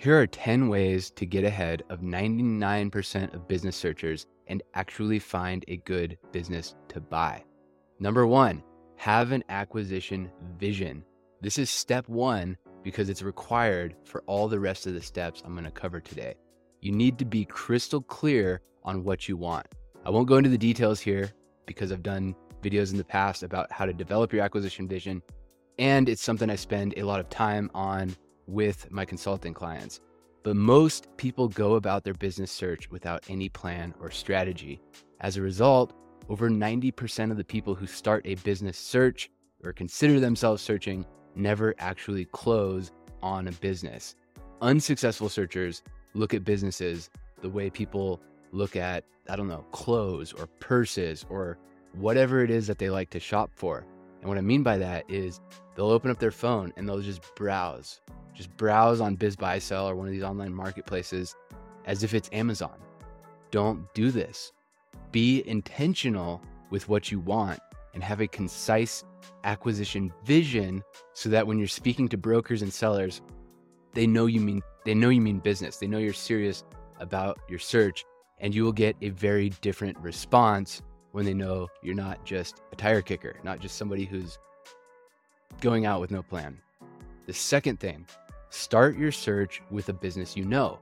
Here are 10 ways to get ahead of 99% of business searchers and actually find a good business to buy. Number one, have an acquisition vision. This is step one because it's required for all the rest of the steps I'm going to cover today. You need to be crystal clear on what you want. I won't go into the details here because I've done videos in the past about how to develop your acquisition vision. And it's something I spend a lot of time on with my consulting clients. But most people go about their business search without any plan or strategy. As a result, over 90% of the people who start a business search or consider themselves searching never actually close on a business. Unsuccessful searchers look at businesses the way people look at, I don't know, clothes or purses or whatever it is that they like to shop for. And what I mean by that is they'll open up their phone and they'll just browse, just browse on BizBuySell or one of these online marketplaces as if it's Amazon. Don't do this. Be intentional with what you want and have a concise acquisition vision so that when you're speaking to brokers and sellers, they know you mean they know you mean business. They know you're serious about your search and you will get a very different response when they know you're not just a tire kicker, not just somebody who's going out with no plan. The second thing, start your search with a business you know.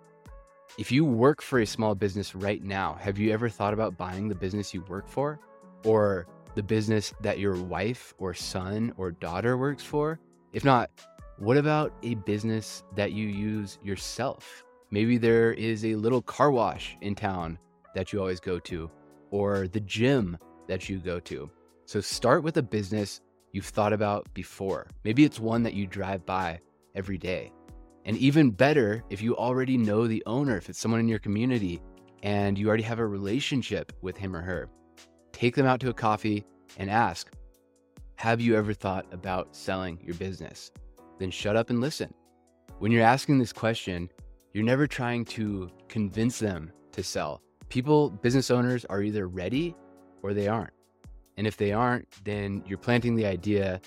If you work for a small business right now, have you ever thought about buying the business you work for or the business that your wife or son or daughter works for? If not, what about a business that you use yourself? Maybe there is a little car wash in town that you always go to, or the gym that you go to. So start with a business you've thought about before. Maybe it's one that you drive by every day. And even better, if you already know the owner, if it's someone in your community and you already have a relationship with him or her, take them out to a coffee and ask, Have you ever thought about selling your business? Then shut up and listen. When you're asking this question, you're never trying to convince them to sell. People, business owners are either ready or they aren't. And if they aren't, then you're planting the idea,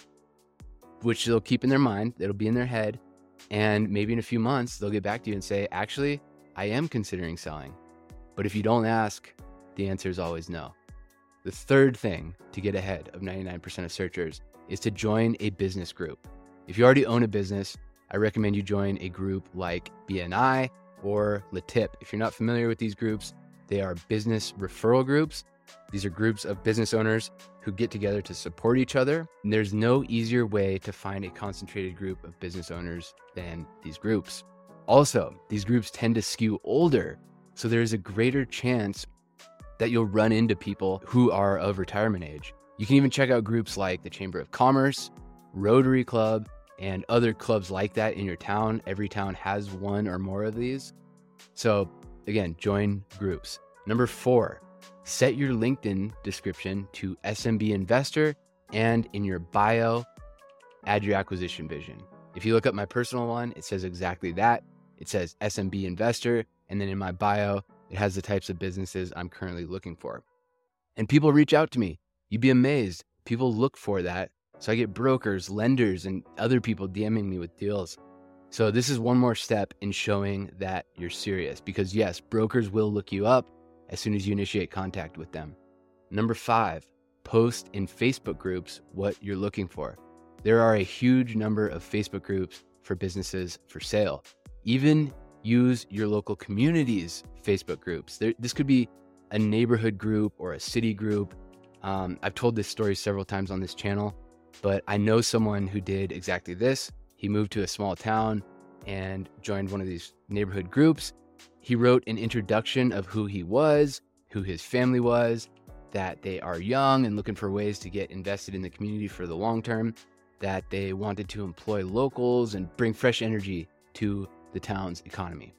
which they'll keep in their mind, it'll be in their head. And maybe in a few months, they'll get back to you and say, Actually, I am considering selling. But if you don't ask, the answer is always no. The third thing to get ahead of 99% of searchers is to join a business group. If you already own a business, I recommend you join a group like BNI or LeTip. If you're not familiar with these groups, they are business referral groups. These are groups of business owners who get together to support each other. And there's no easier way to find a concentrated group of business owners than these groups. Also, these groups tend to skew older, so there's a greater chance that you'll run into people who are of retirement age. You can even check out groups like the Chamber of Commerce, Rotary Club, and other clubs like that in your town. Every town has one or more of these. So, again, join groups. Number four, set your LinkedIn description to SMB investor and in your bio, add your acquisition vision. If you look up my personal one, it says exactly that. It says SMB investor. And then in my bio, it has the types of businesses I'm currently looking for. And people reach out to me. You'd be amazed. People look for that. So I get brokers, lenders, and other people DMing me with deals. So this is one more step in showing that you're serious because yes, brokers will look you up as soon as you initiate contact with them. Number five, post in Facebook groups what you're looking for. There are a huge number of Facebook groups for businesses for sale. Even use your local community's Facebook groups. There, this could be a neighborhood group or a city group. Um, I've told this story several times on this channel, but I know someone who did exactly this. He moved to a small town and joined one of these neighborhood groups. He wrote an introduction of who he was, who his family was, that they are young and looking for ways to get invested in the community for the long term, that they wanted to employ locals and bring fresh energy to the town's economy.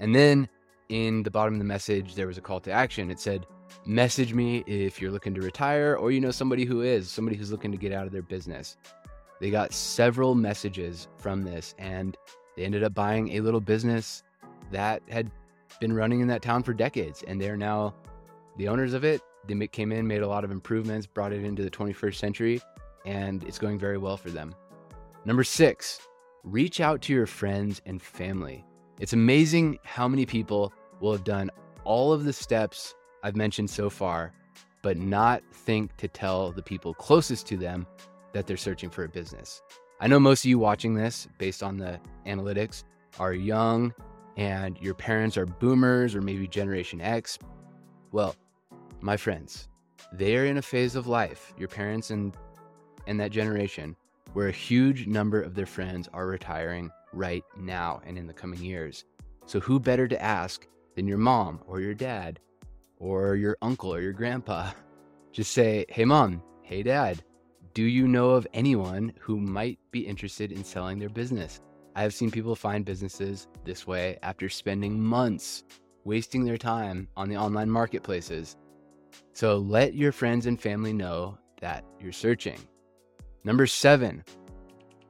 And then in the bottom of the message, there was a call to action. It said, Message me if you're looking to retire or you know somebody who is, somebody who's looking to get out of their business. They got several messages from this and they ended up buying a little business that had been running in that town for decades. And they're now the owners of it. They came in, made a lot of improvements, brought it into the 21st century, and it's going very well for them. Number six, reach out to your friends and family. It's amazing how many people will have done all of the steps I've mentioned so far, but not think to tell the people closest to them that they're searching for a business. I know most of you watching this, based on the analytics, are young and your parents are boomers or maybe Generation X. Well, my friends, they are in a phase of life, your parents and, and that generation, where a huge number of their friends are retiring right now and in the coming years. So, who better to ask than your mom or your dad or your uncle or your grandpa? Just say, hey, mom, hey, dad, do you know of anyone who might be interested in selling their business? I have seen people find businesses this way after spending months wasting their time on the online marketplaces. So let your friends and family know that you're searching. Number seven,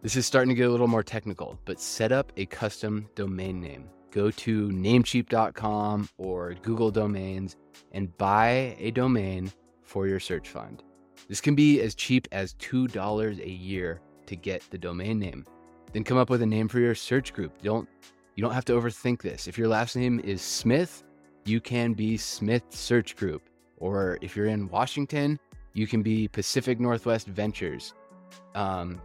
this is starting to get a little more technical, but set up a custom domain name. Go to namecheap.com or Google Domains and buy a domain for your search fund. This can be as cheap as $2 a year to get the domain name. Then come up with a name for your search group. Don't you don't have to overthink this. If your last name is Smith, you can be Smith Search Group. Or if you're in Washington, you can be Pacific Northwest Ventures. Um,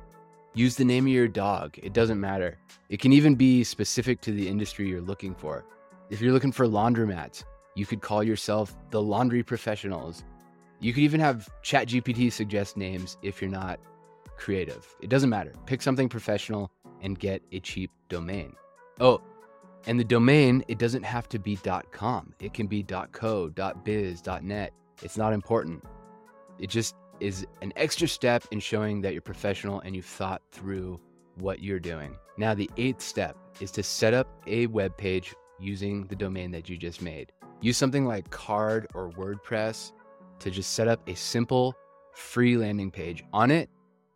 use the name of your dog. It doesn't matter. It can even be specific to the industry you're looking for. If you're looking for laundromats, you could call yourself the Laundry Professionals. You could even have ChatGPT suggest names if you're not creative. It doesn't matter. Pick something professional and get a cheap domain. Oh, and the domain, it doesn't have to be .com. It can be .co, .biz, .net. It's not important. It just is an extra step in showing that you're professional and you've thought through what you're doing. Now, the eighth step is to set up a web page using the domain that you just made. Use something like Carrd or WordPress to just set up a simple free landing page. On it,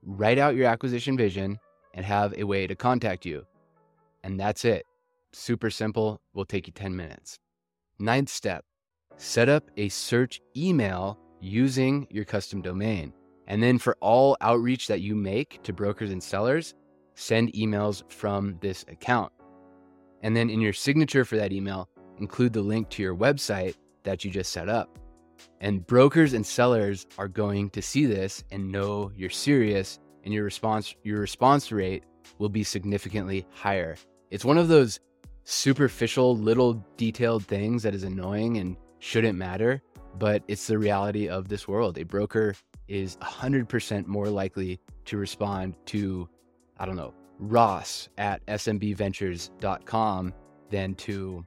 write out your acquisition vision and have a way to contact you. And that's it. Super simple, will take you 10 minutes. Ninth step set up a search email using your custom domain. And then for all outreach that you make to brokers and sellers, send emails from this account. And then in your signature for that email, include the link to your website that you just set up. And brokers and sellers are going to see this and know you're serious and your response your response rate will be significantly higher. It's one of those superficial little detailed things that is annoying and shouldn't matter, but it's the reality of this world. A broker is 100% more likely to respond to I don't know, Ross at smbventures.com than to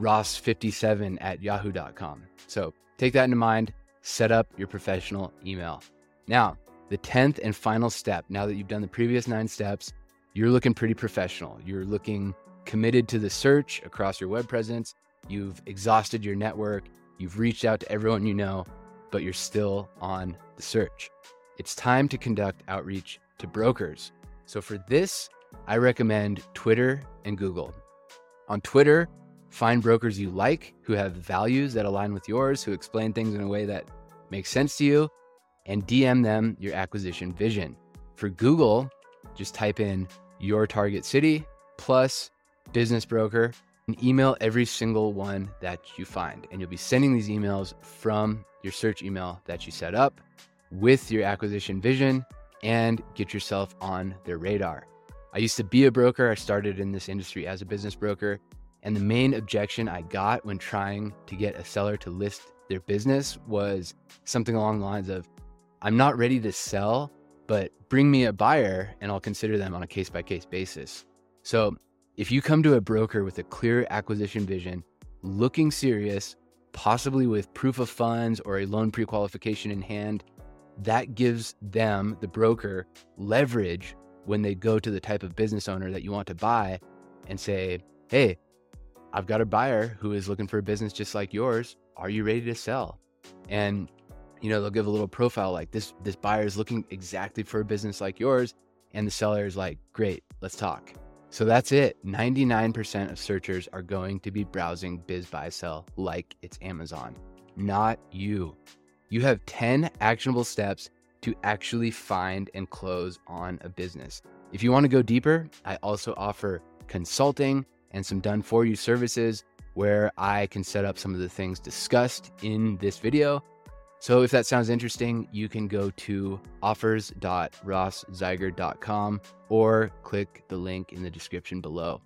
Ross57 at yahoo.com. So take that into mind. Set up your professional email. Now, the 10th and final step, now that you've done the previous nine steps, you're looking pretty professional. You're looking committed to the search across your web presence. You've exhausted your network. You've reached out to everyone you know, but you're still on the search. It's time to conduct outreach to brokers. So for this, I recommend Twitter and Google. On Twitter, Find brokers you like who have values that align with yours, who explain things in a way that makes sense to you, and DM them your acquisition vision. For Google, just type in your target city plus business broker and email every single one that you find. And you'll be sending these emails from your search email that you set up with your acquisition vision and get yourself on their radar. I used to be a broker. I started in this industry as a business broker. And the main objection I got when trying to get a seller to list their business was something along the lines of, I'm not ready to sell, but bring me a buyer and I'll consider them on a case by case basis. So if you come to a broker with a clear acquisition vision, looking serious, possibly with proof of funds or a loan pre qualification in hand, that gives them, the broker, leverage when they go to the type of business owner that you want to buy and say, Hey, I've got a buyer who is looking for a business just like yours. Are you ready to sell? And you know, they'll give a little profile like this this buyer is looking exactly for a business like yours and the seller is like, "Great, let's talk." So that's it. 99% of searchers are going to be browsing BizBuySell like it's Amazon. Not you. You have 10 actionable steps to actually find and close on a business. If you want to go deeper, I also offer consulting and some done for you services where I can set up some of the things discussed in this video. So if that sounds interesting, you can go to offers.rosszeiger.com or click the link in the description below.